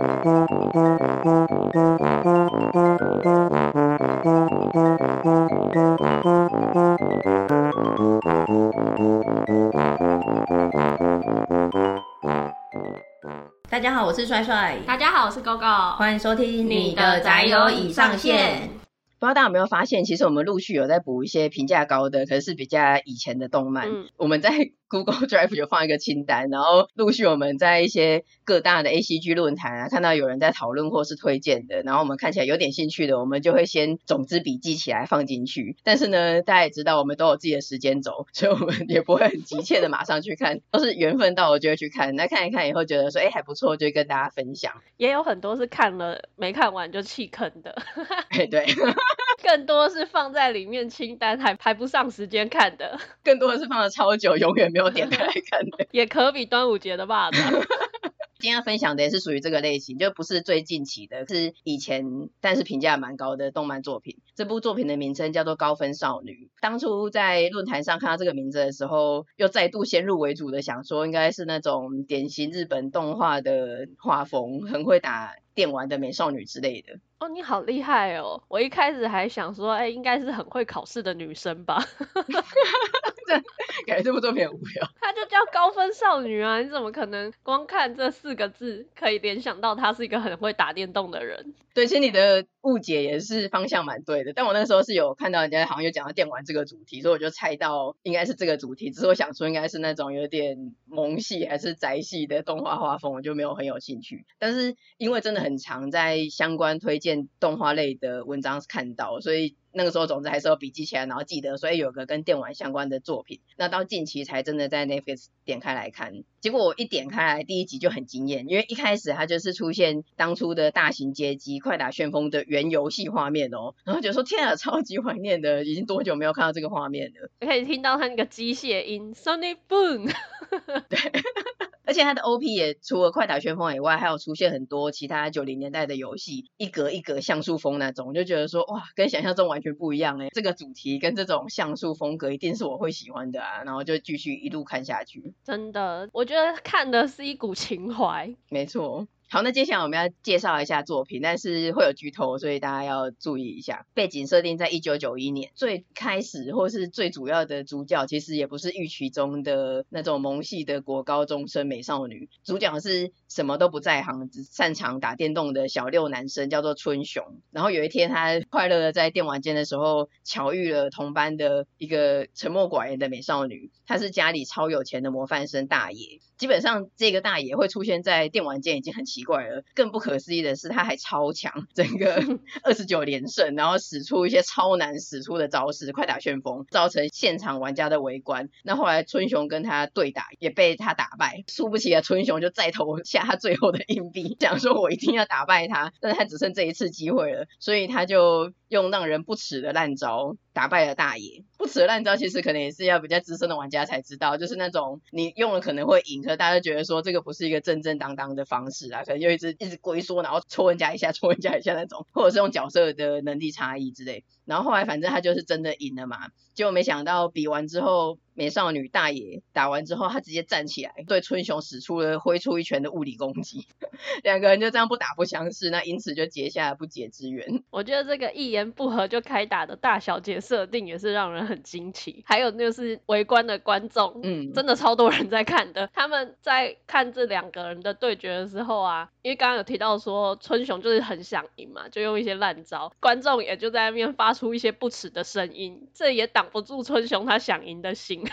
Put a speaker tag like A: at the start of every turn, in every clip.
A: 大家好，我是帅帅。
B: 大家好，我是 GoGo。
A: 欢迎收听你的宅友已上线。
C: 不知道大家有没有发现，其实我们陆续有在补一些评价高的，可是比较以前的动漫。嗯、我们在 Google Drive 就放一个清单，然后陆续我们在一些各大的 ACG 论坛啊，看到有人在讨论或是推荐的，然后我们看起来有点兴趣的，我们就会先总之笔记起来放进去。但是呢，大家也知道我们都有自己的时间轴，所以我们也不会很急切的马上去看，都是缘分到了就会去看。那看一看以后觉得说，哎，还不错，就跟大家分享。
B: 也有很多是看了没看完就弃坑的。
C: 哎，对。
B: 更多是放在里面清单还排不上时间看的，
C: 更多的是放了超久，永远没有点开来看的，
B: 也可比端午节的吧。
C: 今天要分享的也是属于这个类型，就不是最近期的，是以前但是评价蛮高的动漫作品。这部作品的名称叫做《高分少女》。当初在论坛上看到这个名字的时候，又再度先入为主的想说，应该是那种典型日本动画的画风，很会打电玩的美少女之类的。
B: 哦，你好厉害哦！我一开始还想说，哎，应该是很会考试的女生吧。
C: 感觉这部作品很无聊。
B: 它就叫高分少女啊，你怎么可能光看这四个字可以联想到她是一个很会打电动的人？
C: 对，其实你的误解也是方向蛮对的。但我那个时候是有看到人家好像有讲到电玩这个主题，所以我就猜到应该是这个主题。只是我想说应该是那种有点萌系还是宅系的动画画风，我就没有很有兴趣。但是因为真的很常在相关推荐动画类的文章看到，所以。那个时候，总之还是要笔记起来，然后记得，所以有个跟电玩相关的作品。那到近期才真的在 Netflix 点开来看，结果我一点开来，第一集就很惊艳，因为一开始它就是出现当初的大型街机快打旋风的原游戏画面哦，然后就说天啊，超级怀念的，已经多久没有看到这个画面了？
B: 可以听到它那个机械音，sonny Boom，
C: 对。而且它的 OP 也除了快打旋风以外，还有出现很多其他九零年代的游戏，一格一格像素风那种，就觉得说哇，跟想象中完全不一样哎！这个主题跟这种像素风格一定是我会喜欢的啊，然后就继续一路看下去。
B: 真的，我觉得看的是一股情怀。
C: 没错。好，那接下来我们要介绍一下作品，但是会有剧透，所以大家要注意一下。背景设定在一九九一年，最开始或是最主要的主角，其实也不是预期中的那种萌系的国高中生美少女，主角是什么都不在行，只擅长打电动的小六男生，叫做春雄。然后有一天，他快乐的在电玩间的时候，巧遇了同班的一个沉默寡言的美少女，她是家里超有钱的模范生大爷。基本上这个大爷会出现在电玩间已经很奇怪了，更不可思议的是他还超强，整个 二十九连胜，然后使出一些超难使出的招式，快打旋风，造成现场玩家的围观。那后来春雄跟他对打，也被他打败，输不起的春雄就再投下他最后的硬币，想说我一定要打败他，但是他只剩这一次机会了，所以他就用让人不齿的烂招。打败了大爷，不耻烂招其实可能也是要比较资深的玩家才知道，就是那种你用了可能会赢，可是大家觉得说这个不是一个正正当当的方式啊，可能就一直一直龟缩，然后戳人家一下，戳人家一下那种，或者是用角色的能力差异之类。然后后来反正他就是真的赢了嘛，结果没想到比完之后，美少女大爷打完之后，他直接站起来对春雄使出了挥出一拳的物理攻击，两个人就这样不打不相识，那因此就结下了不解之缘。
B: 我觉得这个一言不合就开打的大小姐设定也是让人很惊奇，还有就是围观的观众，嗯，真的超多人在看的。他们在看这两个人的对决的时候啊，因为刚刚有提到说春雄就是很想赢嘛，就用一些烂招，观众也就在那边发出。一些不耻的声音，这也挡不住春雄他想赢的心。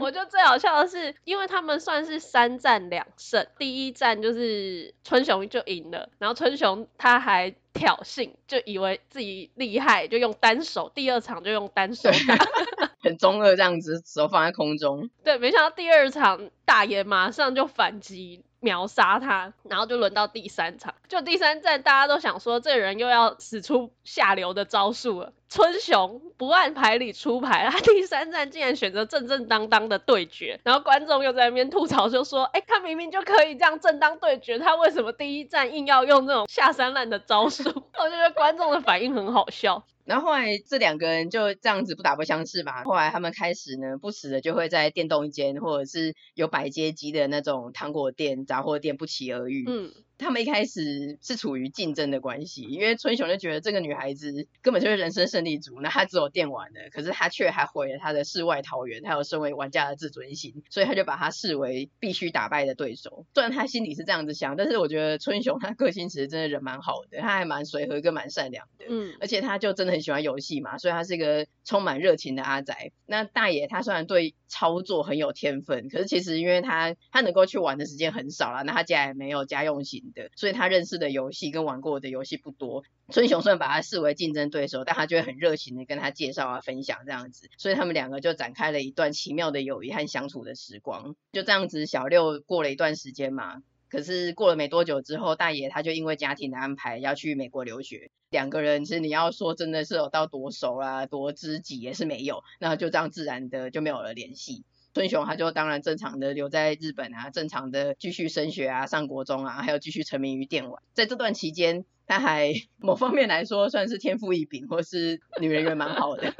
B: 我觉得最好笑的是，因为他们算是三战两胜，第一战就是春雄就赢了，然后春雄他还挑衅，就以为自己厉害，就用单手，第二场就用单手打，
C: 很中二这样子，手放在空中。
B: 对，没想到第二场大爷马上就反击。秒杀他，然后就轮到第三场，就第三战，大家都想说这人又要使出下流的招数了。春雄不按牌理出牌，他第三站竟然选择正正当当的对决，然后观众又在那边吐槽，就说：哎，他明明就可以这样正当对决，他为什么第一站硬要用那种下三滥的招数？我就觉得观众的反应很好笑。
C: 然后后来这两个人就这样子不打不相识吧。后来他们开始呢，不时的就会在电动间或者是有摆街机的那种糖果店、杂货店不期而遇。嗯。他们一开始是处于竞争的关系，因为春雄就觉得这个女孩子根本就是人生胜利组，那她只有电玩的，可是她却还毁了她的世外桃源，还有身为玩家的自尊心，所以他就把她视为必须打败的对手。虽然他心里是这样子想，但是我觉得春雄他个性其实真的人蛮好的，他还蛮随和跟蛮善良的，嗯，而且他就真的很喜欢游戏嘛，所以他是一个充满热情的阿宅。那大爷他虽然对操作很有天分，可是其实因为他他能够去玩的时间很少啦，那他家也没有家用型的，所以他认识的游戏跟玩过的游戏不多。春雄虽然把他视为竞争对手，但他就会很热情的跟他介绍啊、分享这样子，所以他们两个就展开了一段奇妙的友谊和相处的时光。就这样子，小六过了一段时间嘛，可是过了没多久之后，大爷他就因为家庭的安排要去美国留学，两个人其实你要说真的是有到多熟啊、多知己也是没有，那就这样自然的就没有了联系。孙雄他就当然正常的留在日本啊，正常的继续升学啊，上国中啊，还有继续沉迷于电玩。在这段期间，他还 某方面来说算是天赋异禀，或是女人缘蛮好的。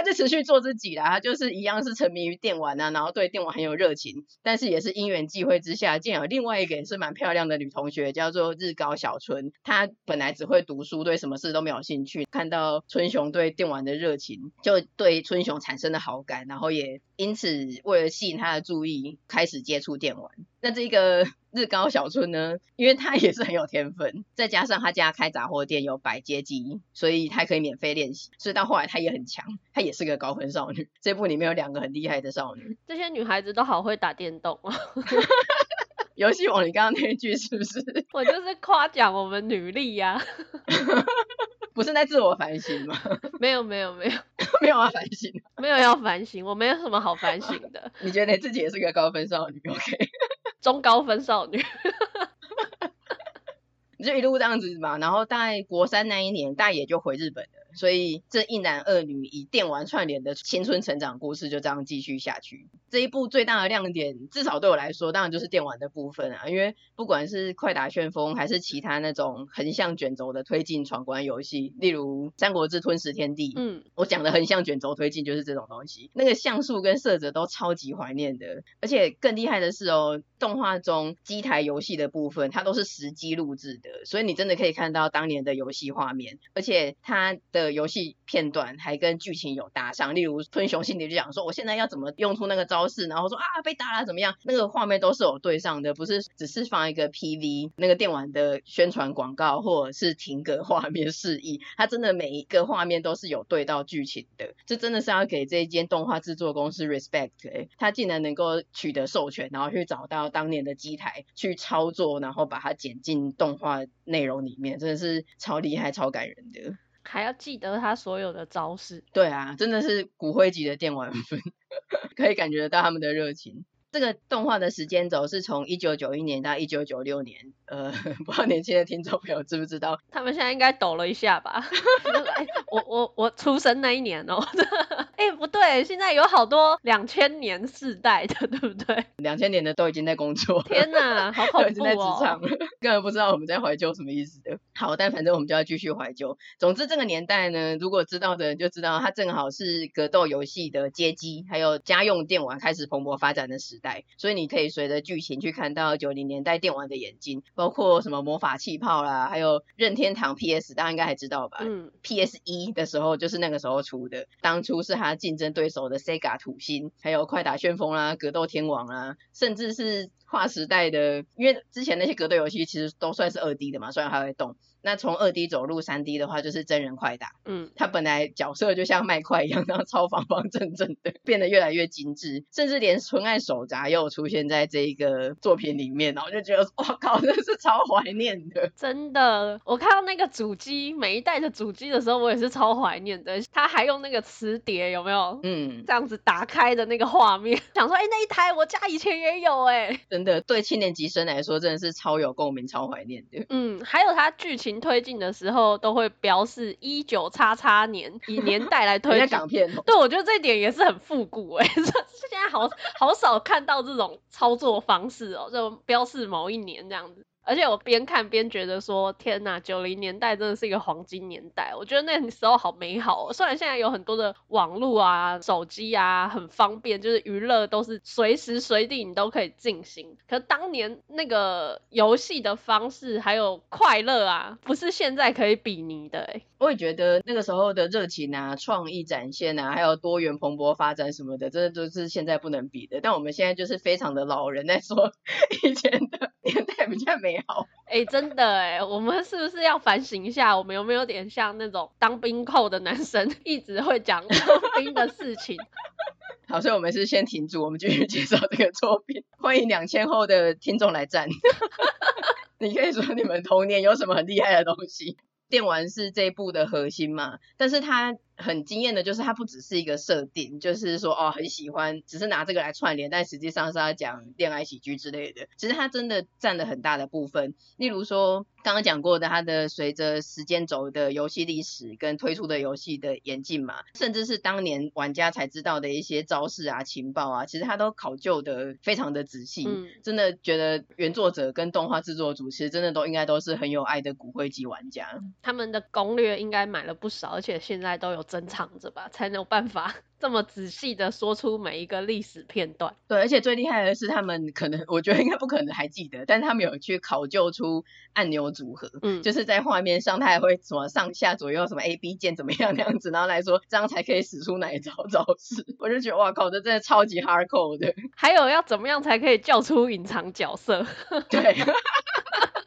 C: 他就持续做自己啦，他就是一样是沉迷于电玩啊，然后对电玩很有热情，但是也是因缘际会之下，竟然有另外一个也是蛮漂亮的女同学，叫做日高小春。她本来只会读书，对什么事都没有兴趣，看到春雄对电玩的热情，就对春雄产生了好感，然后也因此为了吸引他的注意，开始接触电玩。那这个日高小春呢，因为他也是很有天分，再加上他家开杂货店有摆街机，所以他可以免费练习，所以到后来他也很强，他也是个高分少女。这部里面有两个很厉害的少女，
B: 这些女孩子都好会打电动啊。
C: 游戏王，你刚刚那一句是不是？
B: 我就是夸奖我们女力呀、啊，
C: 不是在自我反省吗？
B: 没有没有没有
C: 没有要反省，
B: 没有要反省，我没有什么好反省的。
C: 你觉得你自己也是个高分少女？OK。
B: 中高分少女，
C: 就一路这样子嘛，然后大概国三那一年，大野就回日本了。所以这一男二女以电玩串联的青春成长故事就这样继续下去。这一部最大的亮点，至少对我来说，当然就是电玩的部分啊。因为不管是快打旋风，还是其他那种横向卷轴的推进闯关游戏，例如《三国志吞食天地》，嗯，我讲的横向卷轴推进就是这种东西。那个像素跟色泽都超级怀念的，而且更厉害的是哦，动画中机台游戏的部分，它都是实机录制的，所以你真的可以看到当年的游戏画面，而且它的。游戏片段还跟剧情有搭上，例如春雄心里就讲说，我现在要怎么用出那个招式，然后说啊被打了怎么样，那个画面都是有对上的，不是只是放一个 PV 那个电玩的宣传广告或者是停格画面示意，它真的每一个画面都是有对到剧情的，这真的是要给这一间动画制作公司 respect，欸，他竟然能够取得授权，然后去找到当年的机台去操作，然后把它剪进动画内容里面，真的是超厉害、超感人的。
B: 还要记得他所有的招式，
C: 对啊，真的是骨灰级的电玩粉，可以感觉得到他们的热情。这个动画的时间轴是从一九九一年到一九九六年，呃，不知道年轻的听众朋友知不知道？
B: 他们现在应该抖了一下吧？哎、我我我出生那一年哦，哎、欸，不对，现在有好多两千年世代的，对不对？
C: 两千年的都已经在工作，
B: 天哪，好 恐怖哦！已经在职场了，
C: 根本不知道我们在怀旧什么意思的。好，但反正我们就要继续怀旧。总之，这个年代呢，如果知道的人就知道，它正好是格斗游戏的街机，还有家用电玩开始蓬勃发展的时代。所以你可以随着剧情去看到九零年代电玩的演进，包括什么魔法气泡啦，还有任天堂 PS，大家应该还知道吧？嗯，PS 一的时候就是那个时候出的，当初是竞争对手的 Sega 土星，还有快打旋风啦、格斗天王啦，甚至是划时代的，因为之前那些格斗游戏其实都算是二 D 的嘛，虽然还会动。那从二 D 走入三 D 的话，就是真人快打。嗯，他本来角色就像麦块一样，然后超方方正正的，变得越来越精致，甚至连纯爱手札又出现在这一个作品里面，然后就觉得哇靠，真是超怀念的。
B: 真的，我看到那个主机每一代的主机的时候，我也是超怀念的。他还用那个磁碟，有没有？嗯，这样子打开的那个画面，想说，哎、欸，那一台我家以前也有、欸，哎，
C: 真的，对青年级生来说，真的是超有共鸣，超怀念的。
B: 嗯，还有他剧情。推进的时候都会标示一九叉叉年，以 年代来推进。
C: 港片。
B: 对，我觉得这一点也是很复古哎，现在好好少看到这种操作方式哦，就标示某一年这样子。而且我边看边觉得说，天呐，九零年代真的是一个黄金年代。我觉得那时候好美好哦。虽然现在有很多的网络啊、手机啊，很方便，就是娱乐都是随时随地你都可以进行。可是当年那个游戏的方式还有快乐啊，不是现在可以比拟的哎。
C: 我也觉得那个时候的热情啊、创意展现啊，还有多元蓬勃发展什么的，真的都是现在不能比的。但我们现在就是非常的老人在说以前的年代比较美好。
B: 哎、欸，真的哎，我们是不是要反省一下？我们有没有点像那种当兵后的男生，一直会讲当兵的事情？
C: 好，所以我们是先停住，我们继续介绍这个作品。欢迎两千后的听众来战。你可以说你们童年有什么很厉害的东西？电玩是这一部的核心嘛，但是它。很惊艳的就是它不只是一个设定，就是说哦很喜欢，只是拿这个来串联，但实际上是要讲恋爱喜剧之类的。其实它真的占了很大的部分。例如说刚刚讲过的，它的随着时间轴的游戏历史跟推出的游戏的演进嘛，甚至是当年玩家才知道的一些招式啊、情报啊，其实它都考究的非常的仔细。嗯，真的觉得原作者跟动画制作组其实真的都应该都是很有爱的骨灰级玩家。
B: 他们的攻略应该买了不少，而且现在都有。珍藏着吧，才能有办法这么仔细的说出每一个历史片段。
C: 对，而且最厉害的是，他们可能我觉得应该不可能还记得，但他们有去考究出按钮组合，嗯，就是在画面上，他还会什么上下左右什么 A B 键怎么样那样子，然后来说这样才可以使出哪一招招式。我就觉得哇靠，这真的超级 hardcore 的。
B: 还有要怎么样才可以叫出隐藏角色？
C: 对。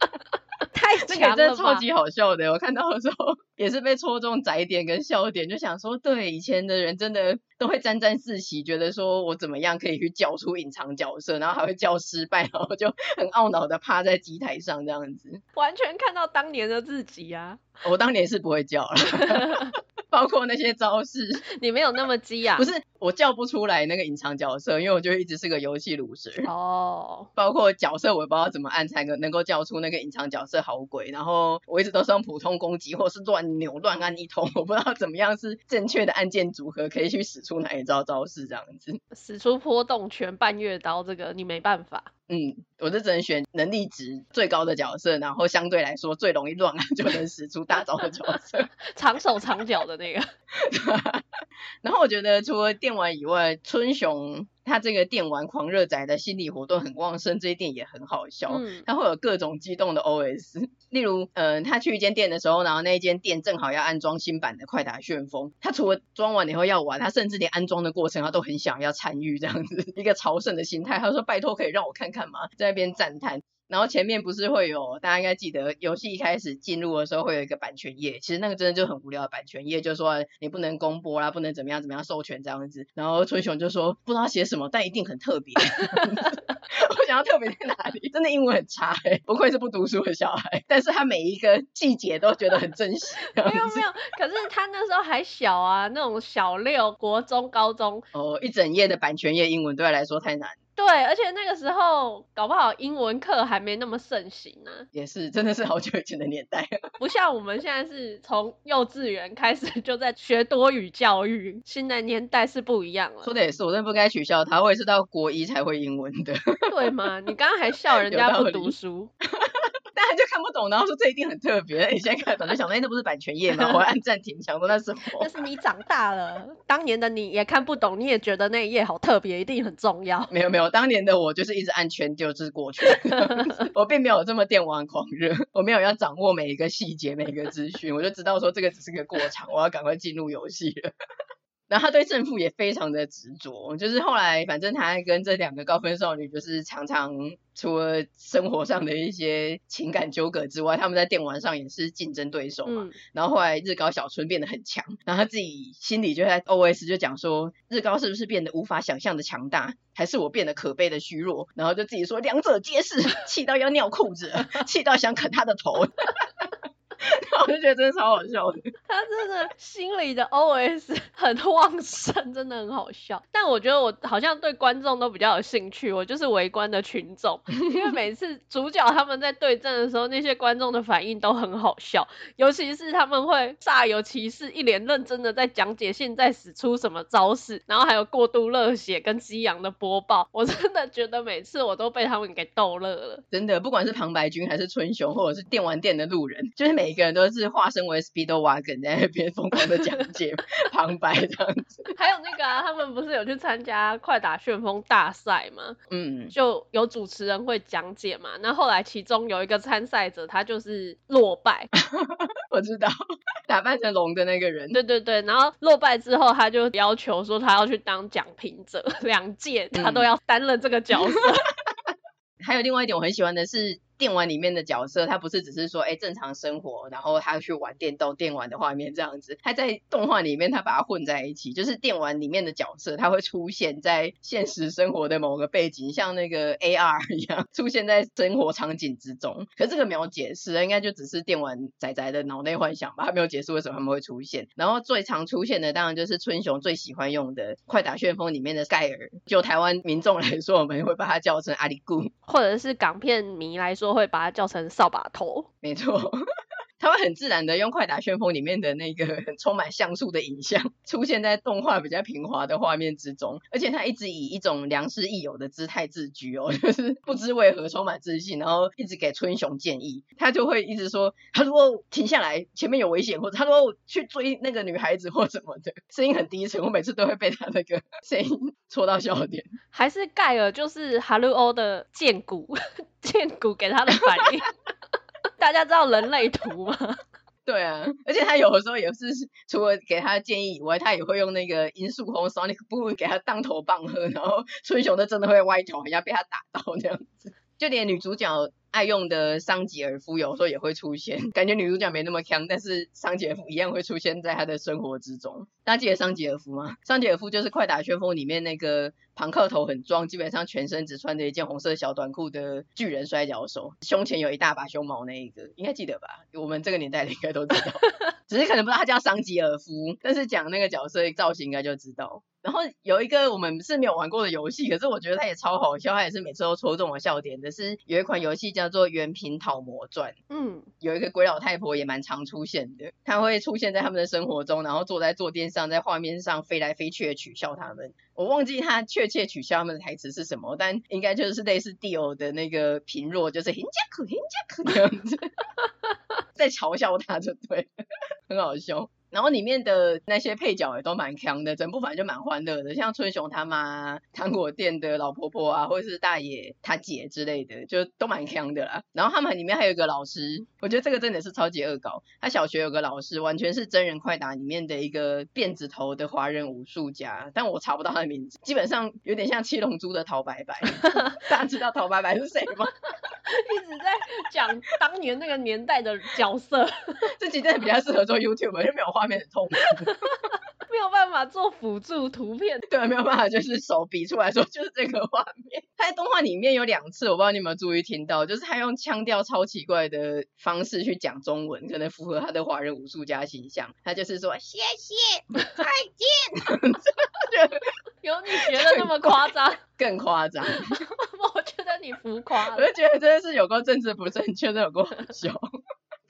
B: 太强了，
C: 这个真的超级好笑的。我看到的时候也是被戳中窄点跟笑点，就想说，对，以前的人真的都会沾沾自喜，觉得说我怎么样可以去叫出隐藏角色，然后还会叫失败，然后就很懊恼的趴在机台上这样子。
B: 完全看到当年的自己啊！
C: 我当年是不会叫了。包括那些招式，
B: 你没有那么激啊？
C: 不是，我叫不出来那个隐藏角色，因为我就一直是个游戏鲁蛇。哦。包括角色，我也不知道怎么按才能能够叫出那个隐藏角色好鬼。然后我一直都是用普通攻击，或是乱扭乱按一通，我不知道怎么样是正确的按键组合，可以去使出哪一招招式这样子。
B: 使出波动拳、半月刀，这个你没办法。
C: 嗯，我就只能选能力值最高的角色，然后相对来说最容易乱按 就能使出大招的角色，
B: 长手长脚的那个。
C: 然后我觉得除了电玩以外，春雄他这个电玩狂热仔的心理活动很旺盛，这一点也很好笑。嗯，他会有各种激动的 OS，例如，嗯、呃，他去一间店的时候，然后那一间店正好要安装新版的快打旋风，他除了装完以后要玩，他甚至连安装的过程他都很想要参与，这样子一个朝圣的心态。他说：“拜托，可以让我看看吗？”在那边赞叹。然后前面不是会有，大家应该记得，游戏一开始进入的时候会有一个版权页，其实那个真的就很无聊的版权页，就是说你不能公播啦，不能怎么样怎么样授权这样子。然后春雄就说不知道写什么，但一定很特别。我想要特别在哪里？真的英文很差哎，不愧是不读书的小孩。但是他每一个季节都觉得很珍惜。
B: 没有没有，可是他那时候还小啊，那种小六、国中、高中。
C: 哦，一整页的版权页英文对他来说太难。
B: 对，而且那个时候搞不好英文课还没那么盛行呢、啊。
C: 也是，真的是好久以前的年代。
B: 不像我们现在是从幼稚园开始就在学多语教育，新的年代是不一样了。
C: 说的也是，我真的不该取笑他，我也是到国一才会英文的。
B: 对吗？你刚刚还笑人家不读书。
C: 大家就看不懂，然后说这一定很特别。你现在看懂就想说，哎，那不是版权页吗？我按暂停，想说那是什么？
B: 那是你长大了，当年的你也看不懂，你也觉得那一页好特别，一定很重要。
C: 没有没有，当年的我就是一直按圈就是过去，我并没有这么电玩狂热，我没有要掌握每一个细节、每一个资讯，我就知道说这个只是个过场，我要赶快进入游戏了。然后他对胜负也非常的执着，就是后来反正他跟这两个高分少女，就是常常除了生活上的一些情感纠葛之外，他们在电玩上也是竞争对手嘛。嗯、然后后来日高小春变得很强，然后他自己心里就在 OS 就讲说，日高是不是变得无法想象的强大，还是我变得可悲的虚弱？然后就自己说两者皆是，气到要尿裤子，气到想啃他的头。然 我就觉得真的超好笑的。
B: 他真的心里的 OS 很旺盛，真的很好笑。但我觉得我好像对观众都比较有兴趣，我就是围观的群众，因为每次主角他们在对阵的时候，那些观众的反应都很好笑，尤其是他们会煞有其事、一脸认真的在讲解现在使出什么招式，然后还有过度热血跟激昂的播报，我真的觉得每次我都被他们给逗乐了。
C: 真的，不管是旁白君还是春雄，或者是电玩店的路人，就是每一个人都是化身为 Speedwagon 在那边疯狂的讲解 旁白这样子。
B: 还有那个啊，他们不是有去参加快打旋风大赛吗？
C: 嗯，
B: 就有主持人会讲解嘛。那后来其中有一个参赛者，他就是落败。
C: 我知道，打扮成龙的那个人。
B: 对对对，然后落败之后，他就要求说他要去当讲评者，两届他都要担任这个角色。
C: 嗯、还有另外一点我很喜欢的是。电玩里面的角色，他不是只是说，哎、正常生活，然后他去玩电动、电玩的画面这样子。他在动画里面，他把它混在一起，就是电玩里面的角色，他会出现在现实生活的某个背景，像那个 AR 一样，出现在生活场景之中。可是这个没有解释，应该就只是电玩仔仔的脑内幻想吧，他没有解释为什么他们会出现。然后最常出现的，当然就是春雄最喜欢用的《快打旋风》里面的盖尔。就台湾民众来说，我们会把它叫成阿里咕，
B: 或者是港片迷来说，会把它叫成扫把头，
C: 没错。他会很自然的用《快打旋风》里面的那个很 充满像素的影像 出现在动画比较平滑的画面之中，而且他一直以一种良师益友的姿态自居哦，就是不知为何充满自信，然后一直给春雄建议，他就会一直说，他如果停下来，前面有危险，或者他说去追那个女孩子或什么的，声音很低沉，我每次都会被他那个声音戳到笑点。
B: 还是盖尔就是哈鲁欧的剑骨，剑骨给他的反应。大家知道人类图吗？
C: 对啊，而且他有的时候也是除了给他建议以外，他也会用那个音速红 Sonic Boom 给他当头棒喝，然后春雄就真的会歪头，好像被他打到那样子。就连女主角爱用的桑吉尔夫有时候也会出现，感觉女主角没那么强，但是桑吉尔夫一样会出现在她的生活之中。大家记得桑吉尔夫吗？桑吉尔夫就是《快打旋风》里面那个庞克头很壮，基本上全身只穿着一件红色小短裤的巨人摔跤手，胸前有一大把胸毛那一个，应该记得吧？我们这个年代的应该都知道，只是可能不知道他叫桑吉尔夫，但是讲那个角色造型应该就知道。然后有一个我们是没有玩过的游戏，可是我觉得它也超好笑，它也是每次都戳中我笑点的。是有一款游戏叫做《原平讨魔传》，
B: 嗯，有
C: 一个鬼老太婆也蛮常出现的，她会出现在他们的生活中，然后坐在坐垫上，在画面上飞来飞去的取笑他们。我忘记他确切取笑他们的台词是什么，但应该就是类似 Dio 的那个评论，就是很加苦很加苦这样子，在嘲笑他就对，很好笑。然后里面的那些配角也都蛮强的，整部反正就蛮欢乐的，像春雄他妈、糖果店的老婆婆啊，或者是大爷他姐之类的，就都蛮强的啦。然后他们里面还有一个老师，我觉得这个真的是超级恶搞。他小学有个老师，完全是真人快打里面的一个辫子头的华人武术家，但我查不到他的名字，基本上有点像七龙珠的陶白白。大家知道陶白白是谁吗？
B: 一直在讲当年那个年代的角色，
C: 这集真的比较适合做 YouTube，因为没有画面很痛苦，
B: 没有办法做辅助图片，
C: 对，没有办法就是手比出来说就是这个画面。他在动画里面有两次，我不知道你有没有注意听到，就是他用腔调超奇怪的方式去讲中文，可能符合他的华人武术家形象。他就是说谢谢 再见，
B: 有你学的那么夸张？
C: 更夸张。
B: 我觉得你浮夸了，
C: 我就觉得真的是有够政治不正确，真的有够好笑。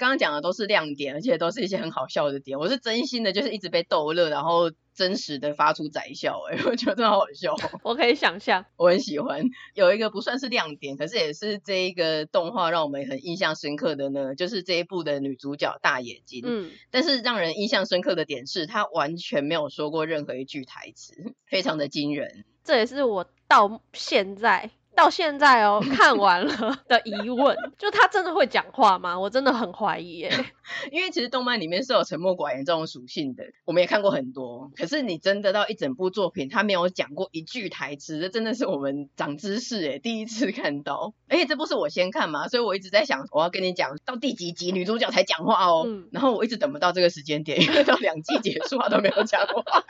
C: 刚刚讲的都是亮点，而且都是一些很好笑的点。我是真心的，就是一直被逗乐，然后真实的发出宰笑。哎，我觉得真好笑。
B: 我可以想象，
C: 我很喜欢。有一个不算是亮点，可是也是这一个动画让我们很印象深刻的呢，就是这一部的女主角大眼睛。
B: 嗯，
C: 但是让人印象深刻的点是，她完全没有说过任何一句台词，非常的惊人。
B: 这也是我到现在。到现在哦，看完了的疑问，就他真的会讲话吗？我真的很怀疑耶。
C: 因为其实动漫里面是有沉默寡言这种属性的，我们也看过很多。可是你真的到一整部作品，他没有讲过一句台词，这真的是我们长知识诶，第一次看到。而且这部是我先看嘛，所以我一直在想，我要跟你讲到第几集女主角才讲话哦。嗯。然后我一直等不到这个时间点，因为到两季结束她都没有讲话。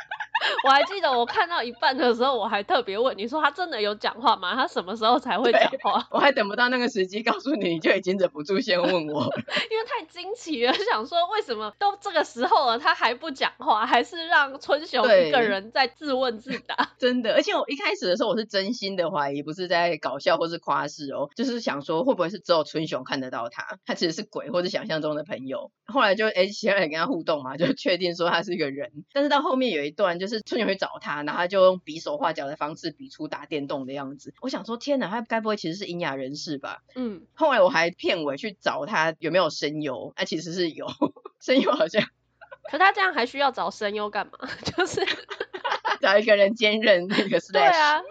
B: 我还记得我看到一半的时候，我还特别问你说他真的有讲话吗？他什么时候才会讲话？
C: 我还等不到那个时机告诉你，你就已经忍不住先问我，
B: 因为太惊奇了，想说为什么都这个时候了，他还不讲话，还是让春雄一个人在自问自答？
C: 真的，而且我一开始的时候我是真心的怀疑，不是在搞笑或是夸饰哦，就是想说会不会是只有春雄看得到他，他其实是鬼或者想象中的朋友。后来就哎，其他人跟他互动嘛，就确定说他是一个人。但是到后面有一段就是春雄去找他，然后他就用比手画脚的方式比出打电动的样子。我想说天哪，他该不会其实是聋哑人士吧？嗯。后来我还片尾去找他有没有声优，啊，其实是有 声优好像。
B: 可他这样还需要找声优干嘛？就是
C: 找一个人兼任那个 slash。对
B: 啊。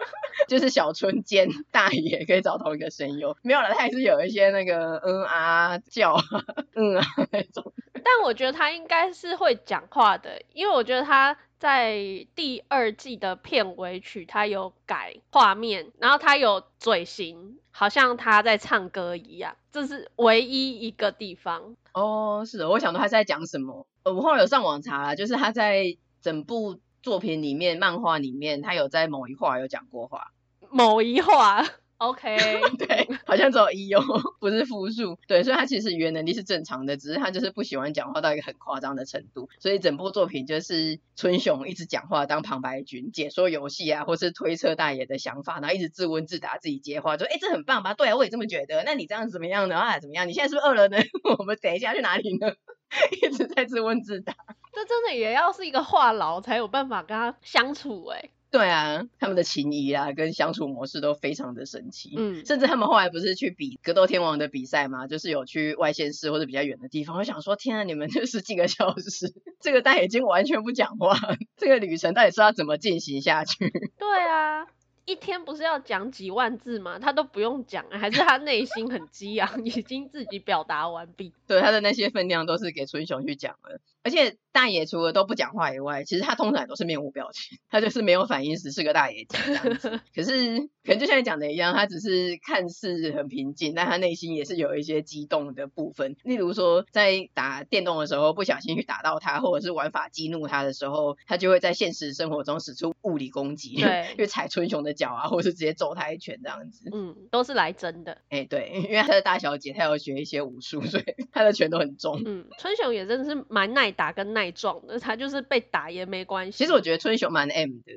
C: 就是小春兼大爷可以找同一个声优，没有了，他还是有一些那个嗯啊叫 嗯啊那种。
B: 但我觉得他应该是会讲话的，因为我觉得他在第二季的片尾曲，他有改画面，然后他有嘴型，好像他在唱歌一样，这是唯一一个地方。
C: 哦，是的，我想到他是在讲什么。呃，我后来有上网查了，就是他在整部作品里面，漫画里面，他有在某一话有讲过话。
B: 某一话。OK，
C: 对，好像只有一哦，不是复数。对，所以他其实语言能力是正常的，只是他就是不喜欢讲话到一个很夸张的程度。所以整部作品就是春雄一直讲话当旁白君，解说游戏啊，或是推测大爷的想法，然后一直自问自答，自己接话，说：“哎，这很棒吧？对啊，我也这么觉得。那你这样怎么样呢？啊，怎么样？你现在是不是饿了呢？我们等一下去哪里呢？” 一直在自问自答。
B: 这真的也要是一个话痨才有办法跟他相处哎。
C: 对啊，他们的情谊啊，跟相处模式都非常的神奇。嗯，甚至他们后来不是去比格斗天王的比赛吗？就是有去外县市或者比较远的地方。我想说，天啊，你们就十几个小时，这个大爷已经完全不讲话，这个旅程到底是要怎么进行下去？
B: 对啊。一天不是要讲几万字吗？他都不用讲，还是他内心很激昂，已经自己表达完毕。
C: 对，他的那些分量都是给春雄去讲了。而且大爷除了都不讲话以外，其实他通常都是面无表情，他就是没有反应时是个大爷这样子。可是可能就像你讲的一样，他只是看似很平静，但他内心也是有一些激动的部分。例如说，在打电动的时候不小心去打到他，或者是玩法激怒他的时候，他就会在现实生活中使出物理攻击，对，去踩春雄的脚啊，或者是直接揍他一拳这样子，
B: 嗯，都是来真的。
C: 哎、欸，对，因为他的大小姐，她要学一些武术，所以他的拳都很重。
B: 嗯，春雄也真的是蛮耐打跟耐撞的，他就是被打也没关系。
C: 其实我觉得春雄蛮 M 的，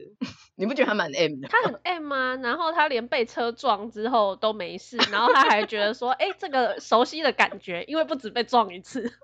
C: 你不觉得他蛮 M 的？
B: 他很 M 啊，然后他连被车撞之后都没事，然后他还觉得说，哎、欸，这个熟悉的感觉，因为不止被撞一次。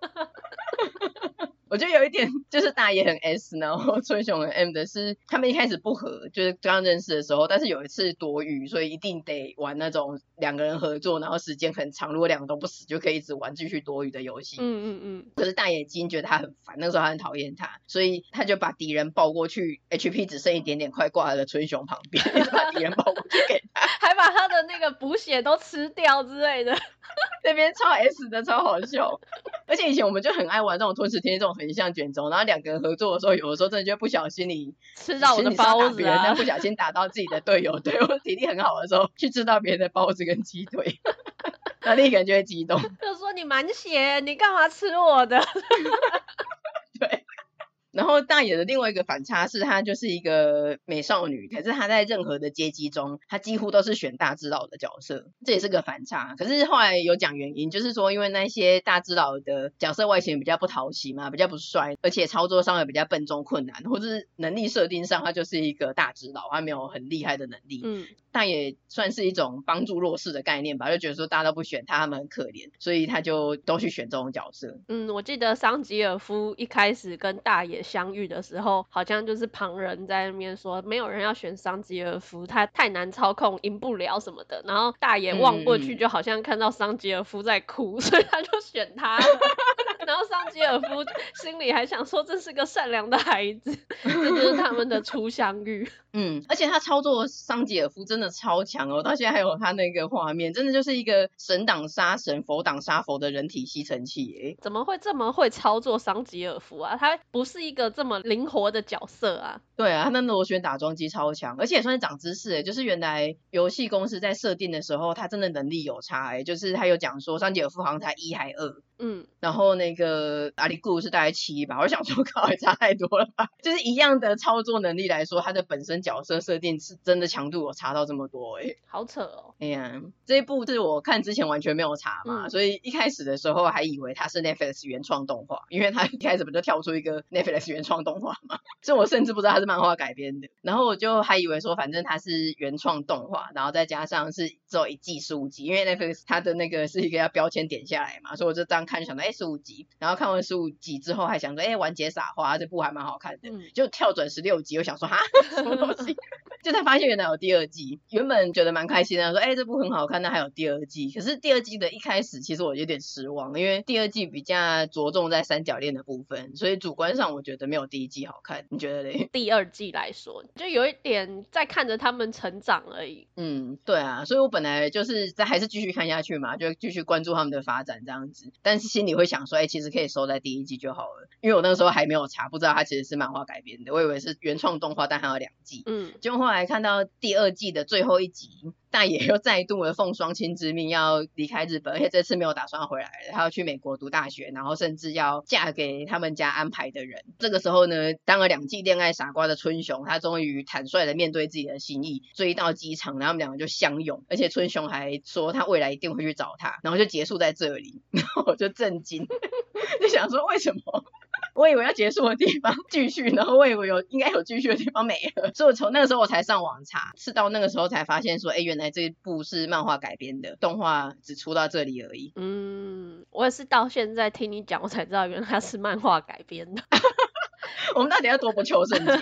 C: 我觉得有一点就是大爷很 S，然后 春雄很 M 的是，他们一开始不合，就是刚认识的时候，但是有一次躲雨，所以一定得玩那种两个人合作，然后时间很长，如果两个都不死，就可以一直玩继续躲雨的游戏。嗯嗯嗯。可是大眼睛觉得他很烦，那个时候他很讨厌他，所以他就把敌人抱过去，HP 只剩一点点，快挂在春雄旁边，把敌人抱过去给他，
B: 还把他的那个补血都吃掉之类的。
C: 那边超 S 的，超好笑。而且以前我们就很爱玩这种吞食天这种横向卷轴，然后两个人合作的时候，有的时候真的就不小心你
B: 吃到我的包子啊，
C: 但不小心打到自己的队友，对，我体力很好的时候去吃到别人的包子跟鸡腿，那另一个人就会激动，
B: 就说你满血，你干嘛吃我的？
C: 对。然后大野的另外一个反差是，她就是一个美少女，可是她在任何的阶级中，她几乎都是选大智老的角色，这也是个反差。可是后来有讲原因，就是说因为那些大智老的角色外形比较不讨喜嘛，比较不帅，而且操作上也比较笨重困难，或者是能力设定上他就是一个大智老，他没有很厉害的能力。嗯，但也算是一种帮助弱势的概念吧，就觉得说大家都不选他，他们很可怜，所以他就都去选这种角色。
B: 嗯，我记得桑吉尔夫一开始跟大爷。相遇的时候，好像就是旁人在那边说，没有人要选桑吉尔夫，他太难操控，赢不了什么的。然后大爷望过去，就好像看到桑吉尔夫在哭，嗯、所以他就选他。然后桑吉尔夫心里还想说，这是个善良的孩子，这就是他们的初相遇。
C: 嗯，而且他操作桑吉尔夫真的超强哦，到现在还有他那个画面，真的就是一个神挡杀神，佛挡杀佛的人体吸尘器耶。
B: 怎么会这么会操作桑吉尔夫啊？他不是一个这么灵活的角色啊。
C: 对啊，他那螺旋打桩机超强，而且也算是长知识诶，就是原来游戏公司在设定的时候，他真的能力有差诶，就是他有讲说桑吉尔夫好像才一还二，嗯，然后那一个阿里固是大概七吧，我想说靠，也差太多了吧？就是一样的操作能力来说，它的本身角色设定是真的强度有差到这么多哎、欸，
B: 好扯哦。
C: 哎呀，这一部是我看之前完全没有查嘛，嗯、所以一开始的时候还以为它是 Netflix 原创动画，因为它一开始不就跳出一个 Netflix 原创动画嘛，所以我甚至不知道它是漫画改编的，然后我就还以为说反正它是原创动画，然后再加上是只有一季十五集，因为 Netflix 它的那个是一个要标签点下来嘛，所以我就这样看就想到哎十五集，然后看完十五集之后还想说哎完结撒花，这部还蛮好看的，嗯、就跳转十六集，我想说哈 什么东西，就才发现原来有第二季，原本觉得蛮开心的，说哎这部很好看，那还有第二季，可是第二季的一开始其实我有点失望，因为第二季比较着重在三角恋的部分，所以主观上我觉得没有第一季好看，你觉得嘞？
B: 第二季来说，就有一点在看着他们成长而已。
C: 嗯，对啊，所以我本来就是在还是继续看下去嘛，就继续关注他们的发展这样子，但是心里会想说，哎，其实可以收在第一季就好了，因为我那个时候还没有查，不知道它其实是漫画改编的，我以为是原创动画，但还有两季。嗯，结果后来看到第二季的最后一集。大爷又再度的奉双亲之命要离开日本，而且这次没有打算回来，他要去美国读大学，然后甚至要嫁给他们家安排的人。这个时候呢，当了两季恋爱傻瓜的春雄，他终于坦率的面对自己的心意，追到机场，然后他们两个就相拥，而且春雄还说他未来一定会去找他，然后就结束在这里，然后我就震惊，就想说为什么？我以为要结束的地方继续，然后我以为有应该有继续的地方没了，所以我从那个时候我才上网查，是到那个时候才发现说，哎，原来这一部是漫画改编的，动画只出到这里而已。
B: 嗯，我也是到现在听你讲，我才知道原来它是漫画改编的。
C: 我们到底要多不求甚解？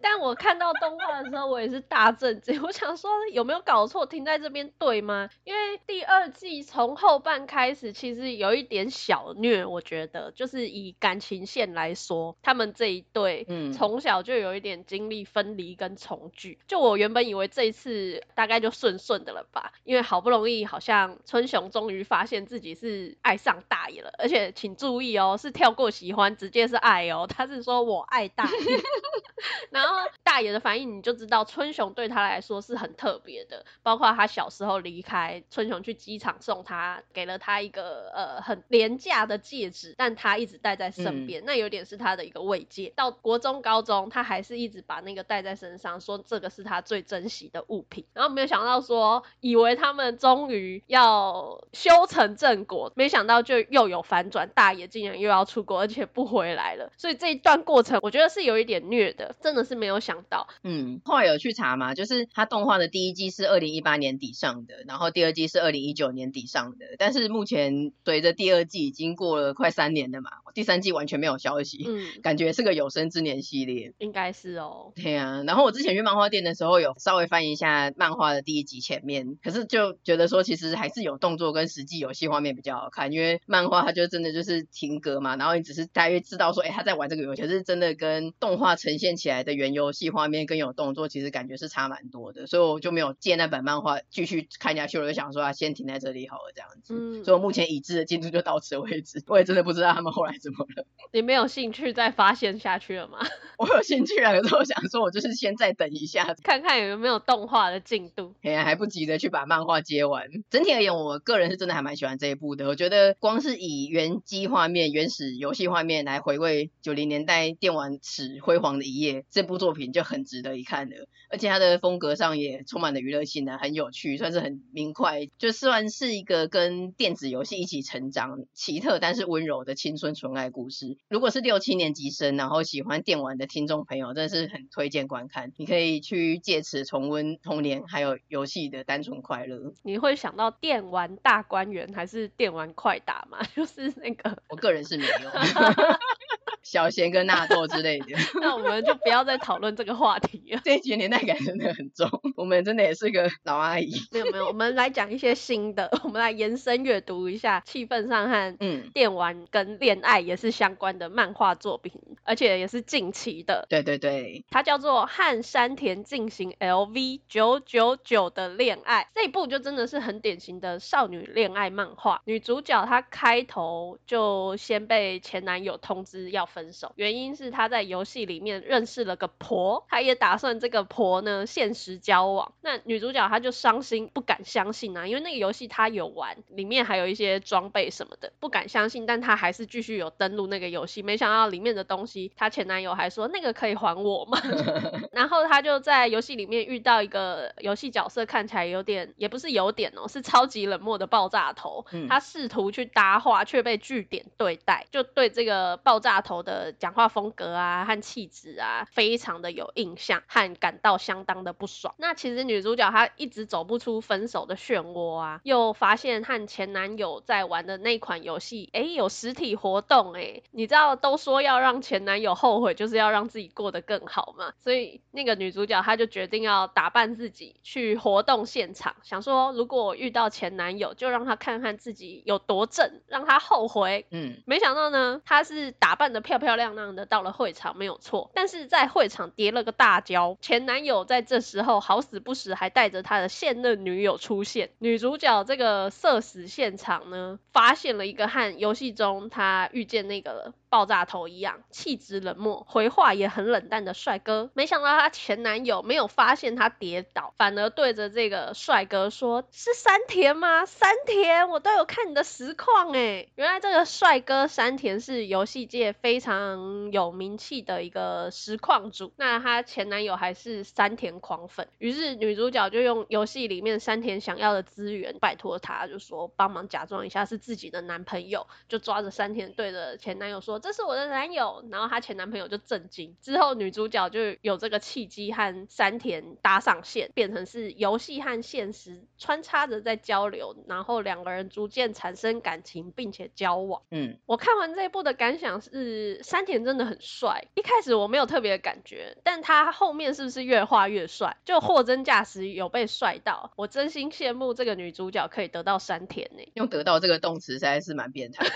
B: 但我看到动画的时候，我也是大震惊。我想说，有没有搞错？停在这边对吗？因为第二季从后半开始，其实有一点小虐。我觉得，就是以感情线来说，他们这一对，嗯，从小就有一点经历分离跟重聚。就我原本以为这一次大概就顺顺的了吧，因为好不容易好像春雄终于发现自己是爱上大爷了，而且请注意哦，是跳过喜欢，直接是爱哦。他是说我爱大爷，然后。大爷的反应，你就知道春雄对他来说是很特别的。包括他小时候离开，春雄去机场送他，给了他一个呃很廉价的戒指，但他一直戴在身边，嗯、那有点是他的一个慰藉。到国中、高中，他还是一直把那个戴在身上，说这个是他最珍惜的物品。然后没有想到说，以为他们终于要修成正果，没想到就又有反转，大爷竟然又要出国，而且不回来了。所以这一段过程，我觉得是有一点虐的，真的是没。没有想到，
C: 嗯，后来有去查嘛，就是它动画的第一季是二零一八年底上的，然后第二季是二零一九年底上的，但是目前随着第二季已经过了快三年了嘛，第三季完全没有消息，嗯，感觉是个有生之年系列，
B: 应该是哦，
C: 对啊，然后我之前去漫画店的时候有稍微翻一下漫画的第一集前面，可是就觉得说其实还是有动作跟实际游戏画面比较好看，因为漫画它就真的就是停格嘛，然后你只是大约知道说，哎，他在玩这个游戏，可是真的跟动画呈现起来的原游戏画面跟有动作，其实感觉是差蛮多的，所以我就没有借那本漫画继续看下去，我就想说啊，先停在这里好了，这样子。嗯，所以我目前已知的进度就到此为止。我也真的不知道他们后来怎么了。
B: 你没有兴趣再发现下去了吗？
C: 我有兴趣啊，可是我想说，我就是先再等一下，
B: 看看有没有动画的进度。
C: 哎呀，还不急着去把漫画接完。整体而言，我个人是真的还蛮喜欢这一部的。我觉得光是以原机画面、原始游戏画面来回味九零年代电玩史辉煌的一页，这部作品就很值。得一看的，而且它的风格上也充满了娱乐性的，很有趣，算是很明快，就算是一个跟电子游戏一起成长、奇特但是温柔的青春纯爱故事。如果是六七年级生，然后喜欢电玩的听众朋友，真的是很推荐观看。你可以去借此重温童年还有游戏的单纯快乐。
B: 你会想到电玩大观园还是电玩快打吗？就是那个，
C: 我个人是没有。小贤跟纳豆之类的，
B: 那我们就不要再讨论这个话题了。
C: 这一集年代感真的很重，我们真的也是个老阿姨。
B: 没有没有，我们来讲一些新的，我们来延伸阅读一下，气氛上和嗯电玩跟恋爱也是相关的漫画作品，而且也是近期的。
C: 对对对，
B: 它叫做《和山田进行 LV 九九九的恋爱》，这一部就真的是很典型的少女恋爱漫画。女主角她开头就先被前男友通知要。分手，原因是他在游戏里面认识了个婆，他也打算这个婆呢现实交往。那女主角她就伤心，不敢相信啊，因为那个游戏她有玩，里面还有一些装备什么的，不敢相信，但她还是继续有登录那个游戏。没想到里面的东西，她前男友还说那个可以还我吗？然后她就在游戏里面遇到一个游戏角色，看起来有点，也不是有点哦，是超级冷漠的爆炸头。她试图去搭话，却被据点对待，就对这个爆炸头的讲话风格啊和气质啊，非常的有印象，和感到相当的不爽。那其实女主角她一直走不出分手的漩涡啊，又发现和前男友在玩的那款游戏，哎，有实体活动哎，你知道都说要让前男友后悔，就是要让自己过得更好嘛，所以那个女主角她就决定要打扮自己去活动现场，想说如果我遇到前男友，就让他看看自己有多正，让他后悔。嗯，没想到呢，她是打扮的漂漂漂亮亮的到了会场，没有错，但是在会场跌了个大跤，前男友在这时候好死不死还带着他的现任女友出现，女主角这个社死现场呢，发现了一个和游戏中她遇见那个了爆炸头一样，气质冷漠，回话也很冷淡的帅哥。没想到她前男友没有发现她跌倒，反而对着这个帅哥说：“是山田吗？山田，我都有看你的实况诶。”原来这个帅哥山田是游戏界非常有名气的一个实况主，那她前男友还是山田狂粉。于是女主角就用游戏里面山田想要的资源，拜托他，就说帮忙假装一下是自己的男朋友，就抓着山田对着前男友说。这是我的男友，然后她前男朋友就震惊。之后女主角就有这个契机和山田搭上线，变成是游戏和现实穿插着在交流，然后两个人逐渐产生感情，并且交往。嗯，我看完这一部的感想是，山田真的很帅。一开始我没有特别的感觉，但他后面是不是越画越帅？就货真价实有被帅到，我真心羡慕这个女主角可以得到山田呢。
C: 用得到这个动词实在是蛮变态。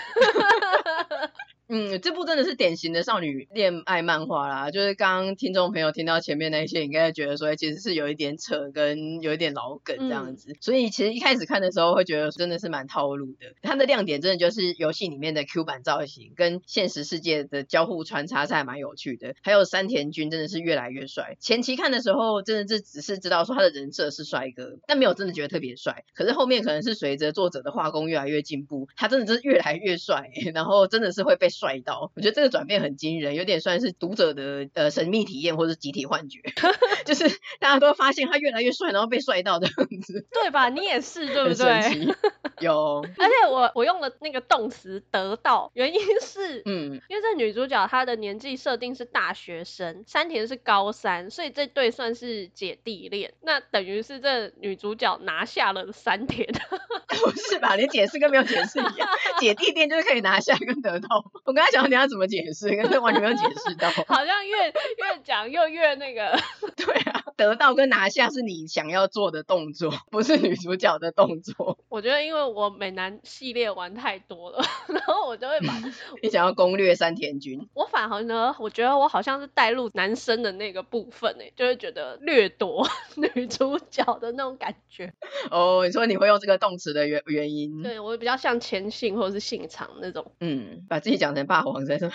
C: 嗯，这部真的是典型的少女恋爱漫画啦。就是刚刚听众朋友听到前面那些，应该觉得说，其实是有一点扯，跟有一点老梗这样子。嗯、所以其实一开始看的时候，会觉得真的是蛮套路的。它的亮点真的就是游戏里面的 Q 版造型，跟现实世界的交互穿插是还蛮有趣的。还有山田君真的是越来越帅。前期看的时候，真的是只是知道说他的人设是帅哥，但没有真的觉得特别帅。可是后面可能是随着作者的画工越来越进步，他真的是越来越帅，然后真的是会被。帅到，我觉得这个转变很惊人，有点算是读者的呃神秘体验或者集体幻觉，就是大家都发现他越来越帅，然后被帅到这样子，
B: 对吧？你也是对不对？
C: 有，
B: 而且我我用了那个动词得到，原因是嗯，因为这女主角她的年纪设定是大学生，山田是高三，所以这对算是姐弟恋，那等于是这女主角拿下了山田，
C: 不是吧？连解释跟没有解释一样，姐弟恋就是可以拿下跟得到。我刚才想你要怎么解释，可是完全没有解释到。
B: 好像越越讲又越那个。
C: 对啊，得到跟拿下是你想要做的动作，不是女主角的动作。
B: 我觉得因为我美男系列玩太多了，然后我就会把。
C: 你想要攻略山田君？
B: 我反而呢，我觉得我好像是带入男生的那个部分诶，就会觉得掠夺女主角的那种感觉。
C: 哦，你说你会用这个动词的原原因？
B: 对，我比较像前性或者是性长那种。
C: 嗯，把自己讲成。霸王在这。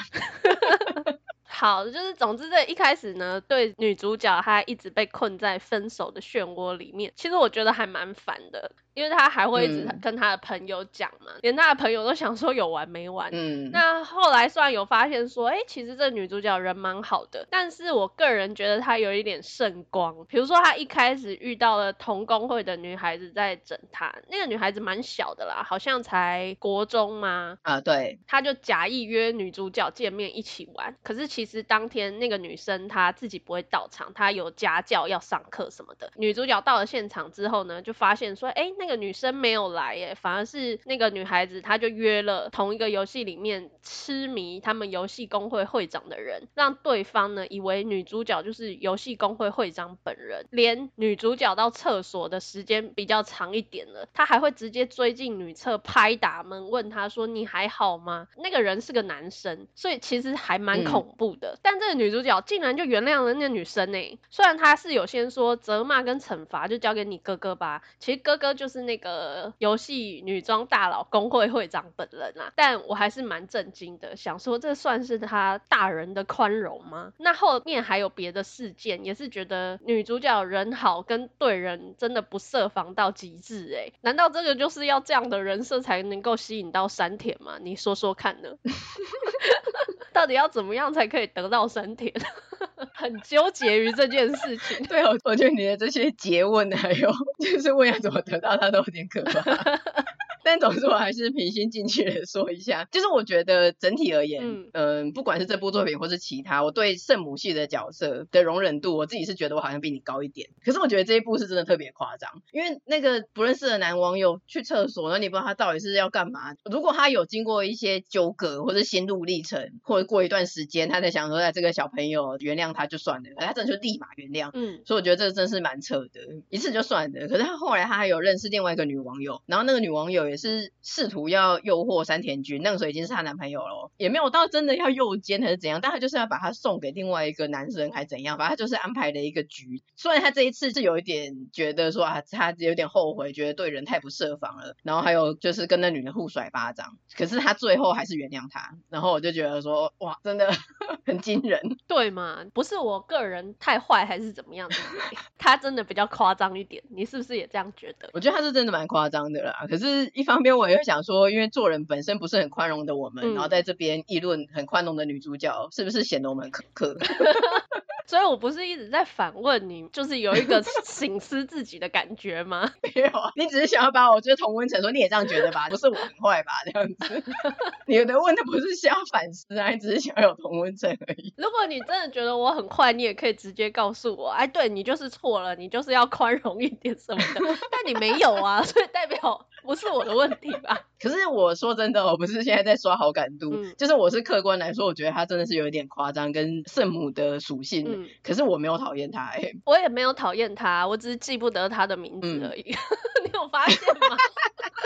B: 好，就是总之这一开始呢，对女主角她一直被困在分手的漩涡里面，其实我觉得还蛮烦的。因为她还会一直跟她的朋友讲嘛，嗯、连他的朋友都想说有完没完。嗯，那后来虽然有发现说，哎，其实这女主角人蛮好的，但是我个人觉得她有一点圣光。比如说，她一开始遇到了同工会的女孩子在整她，那个女孩子蛮小的啦，好像才国中嘛。
C: 啊，对。
B: 她就假意约女主角见面一起玩，可是其实当天那个女生她自己不会到场，她有家教要上课什么的。女主角到了现场之后呢，就发现说，哎，那个女生没有来耶，反而是那个女孩子，她就约了同一个游戏里面痴迷他们游戏工会会长的人，让对方呢以为女主角就是游戏工会会长本人，连女主角到厕所的时间比较长一点了，她还会直接追进女厕拍打门，问她说你还好吗？那个人是个男生，所以其实还蛮恐怖怖的。但这个女主角竟然就原谅了那女生呢？虽然她是有先说责骂跟惩罚就交给你哥哥吧，其实哥哥就是那个游戏女装大佬工会会长本人啊。但我还是蛮震惊的，想说这算是他大人的宽容吗？那后面还有别的事件，也是觉得女主角人好跟对人真的不设防到极致哎，难道这个就是要这样的人设才能够吸引到山田吗？你说说看呢？到底要怎么样才可以得到山田？很纠结于这件事情。
C: 对，我我觉得你的这些诘问还有就是问要怎么得到他都有点可怕。但总之，我还是平心静气的说一下，就是我觉得整体而言，嗯、呃，不管是这部作品或是其他，我对圣母系的角色的容忍度，我自己是觉得我好像比你高一点。可是我觉得这一部是真的特别夸张，因为那个不认识的男网友去厕所，那你不知道他到底是要干嘛。如果他有经过一些纠葛或者心路历程，或者过一段时间，他在想说，哎这个小朋友原谅他就算了，他真的就立马原谅。嗯，所以我觉得这个真是蛮扯的，一次就算了。可是他后来他还有认识另外一个女网友，然后那个女网友也是试图要诱惑山田君，那个时候已经是她男朋友了，也没有到真的要诱奸还是怎样，但她就是要把他送给另外一个男生还是怎样，反正他就是安排了一个局。虽然她这一次是有一点觉得说啊，她有点后悔，觉得对人太不设防了，然后还有就是跟那女人互甩巴掌，可是她最后还是原谅他，然后我就觉得说哇，真的 很惊人，
B: 对嘛？不是我个人太坏还是怎么样的？他真的比较夸张一点，你是不是也这样觉得？
C: 我觉得他是真的蛮夸张的啦，可是一方面我。我也会想说，因为做人本身不是很宽容的我们，嗯、然后在这边议论很宽容的女主角，是不是显得我们很苛刻？
B: 所以我不是一直在反问你，就是有一个醒思自己的感觉吗？
C: 没有啊，你只是想要把我觉得同温层说你也这样觉得吧？不是我很坏吧？这样子，你的问的不是想要反思啊，你只是想要有同温层而已。
B: 如果你真的觉得我很坏，你也可以直接告诉我，哎，对你就是错了，你就是要宽容一点什么的。但你没有啊，所以代表不是我的问题吧？
C: 可是我说真的，我不是现在在刷好感度，嗯、就是我是客观来说，我觉得他真的是有一点夸张，跟圣母的属性。嗯、可是我没有讨厌他、欸，
B: 我也没有讨厌他，我只是记不得他的名字而已。嗯、你有发现吗？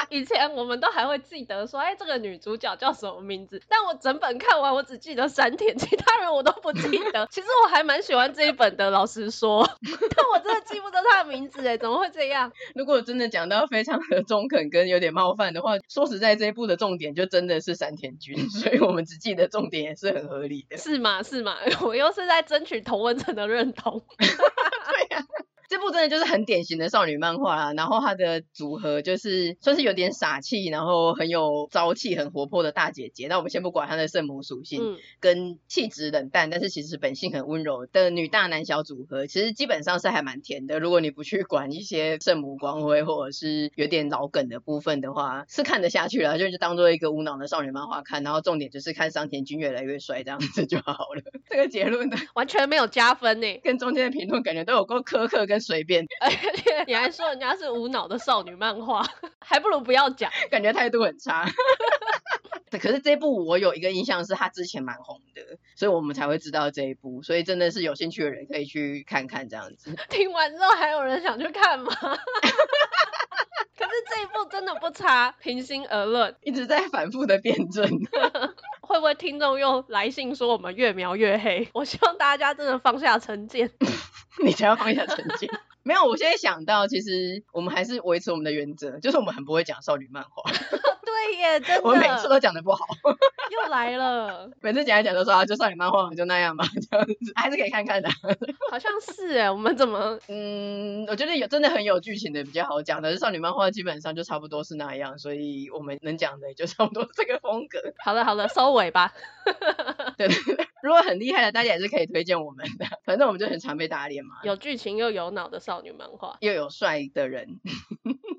B: 以前我们都还会记得说，哎，这个女主角叫什么名字？但我整本看完，我只记得山田，其他人我都不记得。其实我还蛮喜欢这一本的，老实说，但我真的记不得她的名字，哎，怎么会这样？
C: 如果真的讲到非常的中肯跟有点冒犯的话，说实在，这一部的重点就真的是山田君，所以我们只记得重点也是很合理的。
B: 是吗？是吗？我又是在争取同文层的认同。
C: 这部真的就是很典型的少女漫画啦，然后它的组合就是算是有点傻气，然后很有朝气、很活泼的大姐姐。那我们先不管她的圣母属性，嗯、跟气质冷淡，但是其实本性很温柔的女大男小组合，其实基本上是还蛮甜的。如果你不去管一些圣母光辉或者是有点老梗的部分的话，是看得下去了，就就当做一个无脑的少女漫画看。然后重点就是看桑田君越来越帅这样子就好了。这个结论呢，
B: 完全没有加分呢，
C: 跟中间的评论感觉都有够苛刻跟。随便，
B: 而 且你还说人家是无脑的少女漫画，还不如不要讲，
C: 感觉态度很差。可是这一部我有一个印象是他之前蛮红的，所以我们才会知道这一部，所以真的是有兴趣的人可以去看看这样子。
B: 听完之后还有人想去看吗？可是这一部真的不差，平心而论，
C: 一直在反复的辩证。
B: 会不会听众又来信说我们越描越黑？我希望大家真的放下成见。
C: 你才要放下成见。没有，我现在想到，其实我们还是维持我们的原则，就是我们很不会讲少女漫画。
B: 对耶，真的。
C: 我每次都讲的不好。
B: 又来了。
C: 每次讲一讲都说啊，就少女漫画就那样嘛，这样子还是可以看看的。
B: 好像是哎，我们怎么？
C: 嗯，我觉得有真的很有剧情的比较好讲的，是少女漫画基本上就差不多是那样，所以我们能讲的也就差不多这个风格。
B: 好了好了，收尾吧。
C: 对对对，如果很厉害的，大家也是可以推荐我们的。反正我们就很常被打脸嘛。
B: 有剧情又有脑的少女漫画，
C: 又有帅的人。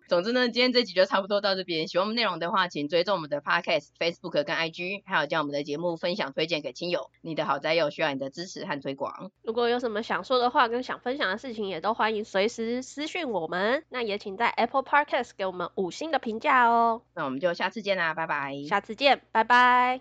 C: 总之呢，今天这集就差不多到这边。喜欢我们内容的话，请追踪我们的 Podcast、Facebook 跟 IG，还有将我们的节目分享推荐给亲友。你的好宅友需要你的支持和推广。
B: 如果有什么想说的话跟想分享的事情，也都欢迎随时私讯我们。那也请在 Apple Podcast 给我们五星的评价哦。
C: 那我们就下次见啦，拜拜。
B: 下次见，拜拜。